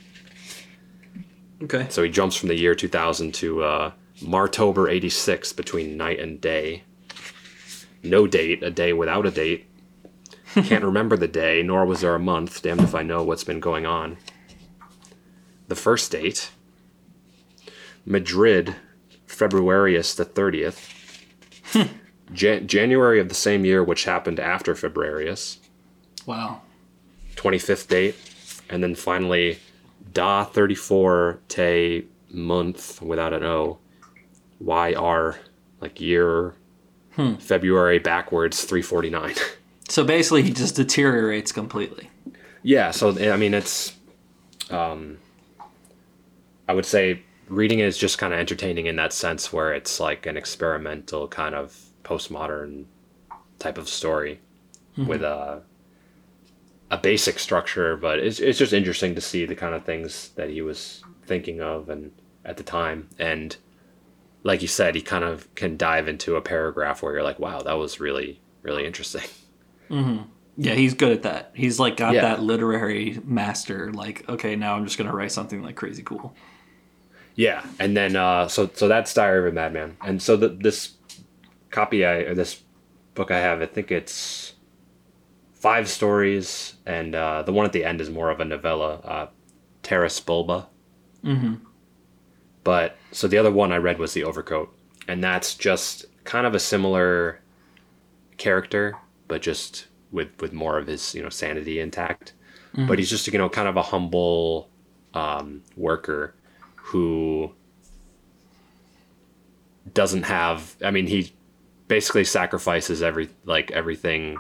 Okay. So he jumps from the year 2000 to uh, Martober 86 between night and day. No date, a day without a date. Can't remember the day, nor was there a month. Damned if I know what's been going on. The first date, Madrid, Februarius the 30th. Jan- January of the same year, which happened after Februarius. Wow. 25th date. And then finally, Da 34 Te month without an O. YR, like year, hmm. February backwards, 349. So basically, he just deteriorates completely. Yeah, so I mean, it's. Um, I would say reading it is just kind of entertaining in that sense where it's like an experimental kind of postmodern type of story mm-hmm. with a a basic structure, but it's it's just interesting to see the kind of things that he was thinking of and at the time. And like you said, he kind of can dive into a paragraph where you're like, wow, that was really really interesting. Mm-hmm. Yeah, he's good at that. He's like got yeah. that literary master. Like, okay, now I'm just gonna write something like crazy cool. Yeah, and then uh, so so that's Diary of a Madman, and so the, this copy I or this book I have, I think it's five stories, and uh, the one at the end is more of a novella, uh, Taras Bulba. Mm-hmm. But so the other one I read was The Overcoat, and that's just kind of a similar character, but just with with more of his you know sanity intact. Mm-hmm. But he's just you know kind of a humble um, worker who doesn't have. I mean, he basically sacrifices every like everything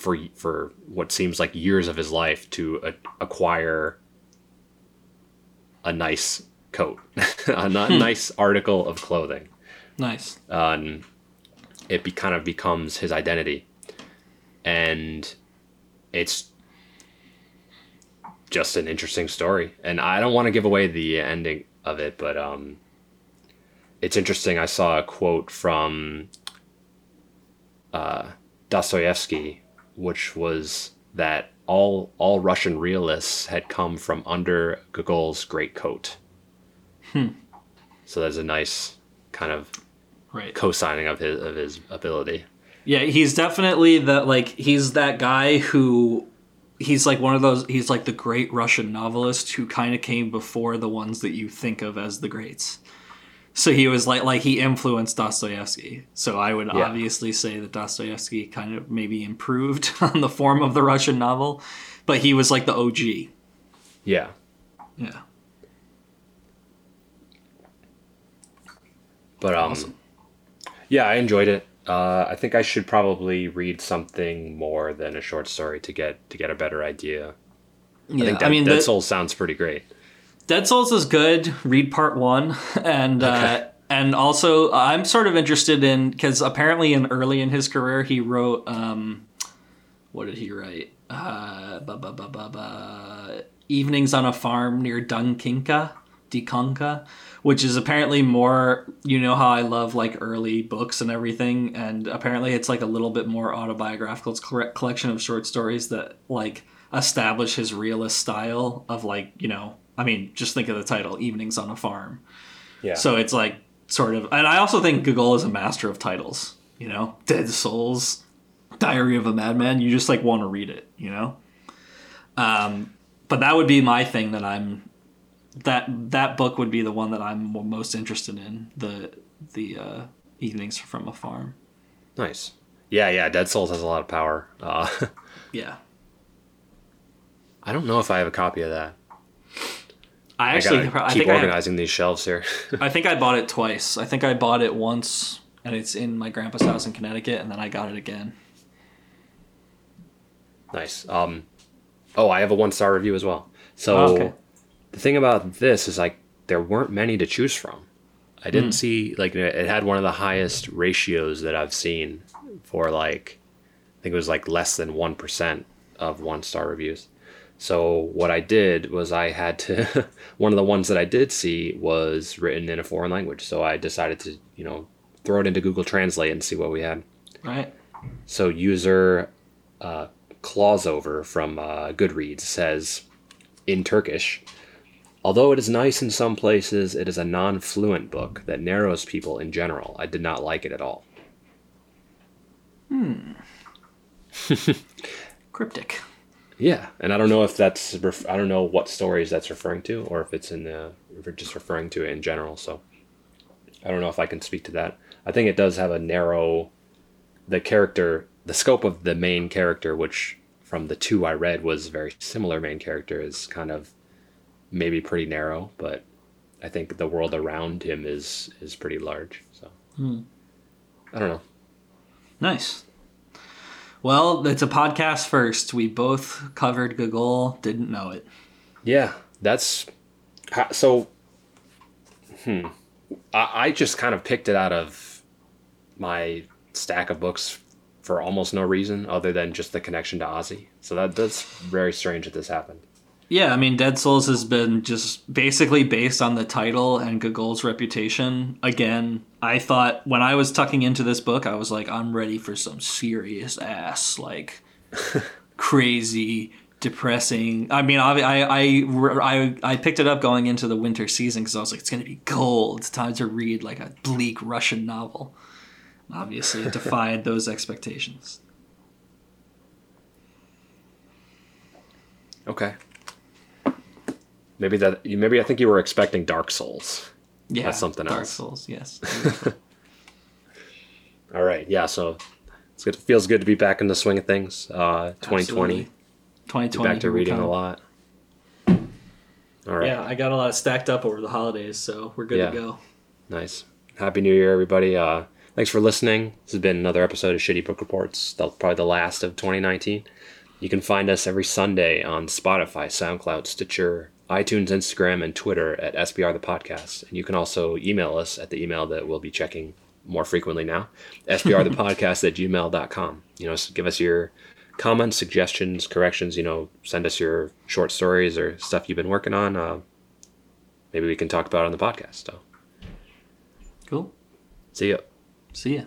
for for what seems like years of his life to a, acquire a nice coat, a hmm. nice article of clothing. Nice. Um, it be, kind of becomes his identity, and it's just an interesting story. And I don't want to give away the ending of it, but um, it's interesting. I saw a quote from uh, Dostoevsky, which was that all all Russian realists had come from under Gogol's great coat. Hmm. So there's a nice kind of Right. co-signing of his of his ability. Yeah, he's definitely the like he's that guy who he's like one of those he's like the great Russian novelist who kind of came before the ones that you think of as the greats. So he was like like he influenced Dostoevsky. So I would Yeah. obviously say that Dostoevsky kind of maybe improved on the form of the Russian novel, but he was like the OG. Yeah. Yeah. But um, yeah, I enjoyed it. Uh, I think I should probably read something more than a short story to get to get a better idea. Yeah, I Dead, I mean that, the- Souls sounds pretty great. Dead Souls is good. Read part one, and uh, and also I'm sort of interested in because apparently in early in his career he wrote um, what did he write? Uh, ba, ba, ba, ba, ba, Evenings on a farm near Dunkinka, Dikanka, which is apparently more. You know how I love like early books and everything, and apparently it's like a little bit more autobiographical. Collection of short stories that like establish his realist style of like you know. I mean, just think of the title, "Evenings on a Farm." Yeah. So it's like sort of, and I also think Gogol is a master of titles. You know, Dead Souls, Diary of a Madman. You just like want to read it. You know. Um, but that would be my thing that I'm. That that book would be the one that I'm most interested in. The the uh, Evenings from a Farm. nice. Yeah, yeah. Dead Souls has a lot of power. Uh, Yeah. I don't know if I have a copy of that. I I actually, gotta I keep think I, organizing these shelves here. I think I bought it twice. I think I bought it once, and it's in my grandpa's house in Connecticut, and then I got it again. nice. Um, oh, I have a one star review as well. So Oh, okay. the thing about this is like there weren't many to choose from. I didn't see like it had one of the highest ratios that I've seen for like I think it was like less than one percent of one star reviews. So what I did was I had to one of the ones that I did see was written in a foreign language. So I decided to you know throw it into Google Translate and see what we had. Right. So user uh, Clauseover from uh, Goodreads says in Turkish, although it is nice in some places, it is a non-fluent book that narrows people in general. I did not like it at all. Hmm. Cryptic. Yeah, and I don't know if that's ref- I don't know what stories that's referring to, or if it's in the if it's just referring to it in general. So I don't know if I can speak to that. I think it does have a narrow the character, the scope of the main character, which from the two I read was very similar. Main character is kind of maybe pretty narrow, but I think the world around him is is pretty large. So hmm. I don't know. Nice. Well, it's a podcast first. We both covered Gogol, didn't know it. Yeah, that's so. Hmm. I, I just kind of picked it out of my stack of books for almost no reason other than just the connection to Ozzy. So that that's very strange that this happened. Yeah, I mean, Dead Souls has been just basically based on the title and Gogol's reputation. Again, I thought when I was tucking into this book, I was like, I'm ready for some serious ass, like crazy, depressing. I mean, I, I, I, I picked it up going into the winter season because I was like, it's going to be cold. It's time to read like a bleak Russian novel. Obviously, it defied those expectations. Okay. Maybe that. Maybe I think you were expecting Dark Souls. Yeah, That's something Dark else. Souls, yes. All right. Yeah. So it's good. Feels good to be back in the swing of things. Uh, 2020. Absolutely. 2020. Back to reading a lot. All right. Yeah, I got a lot of stacked up over the holidays, so we're good Yeah. to go. Nice. Happy New Year, everybody. Uh, thanks for listening. This has been another episode of Shitty Book Reports, the, probably the last of 2019. You can find us every Sunday on Spotify, SoundCloud, Stitcher, iTunes, Instagram, and Twitter at SBR the podcast. And you can also email us at the email that we'll be checking more frequently now, SBR the podcast at gmail.com. You know, give us your comments, suggestions, corrections, you know, send us your short stories or stuff you've been working on. Uh, maybe we can talk about on the podcast. So. Cool. See ya. See ya.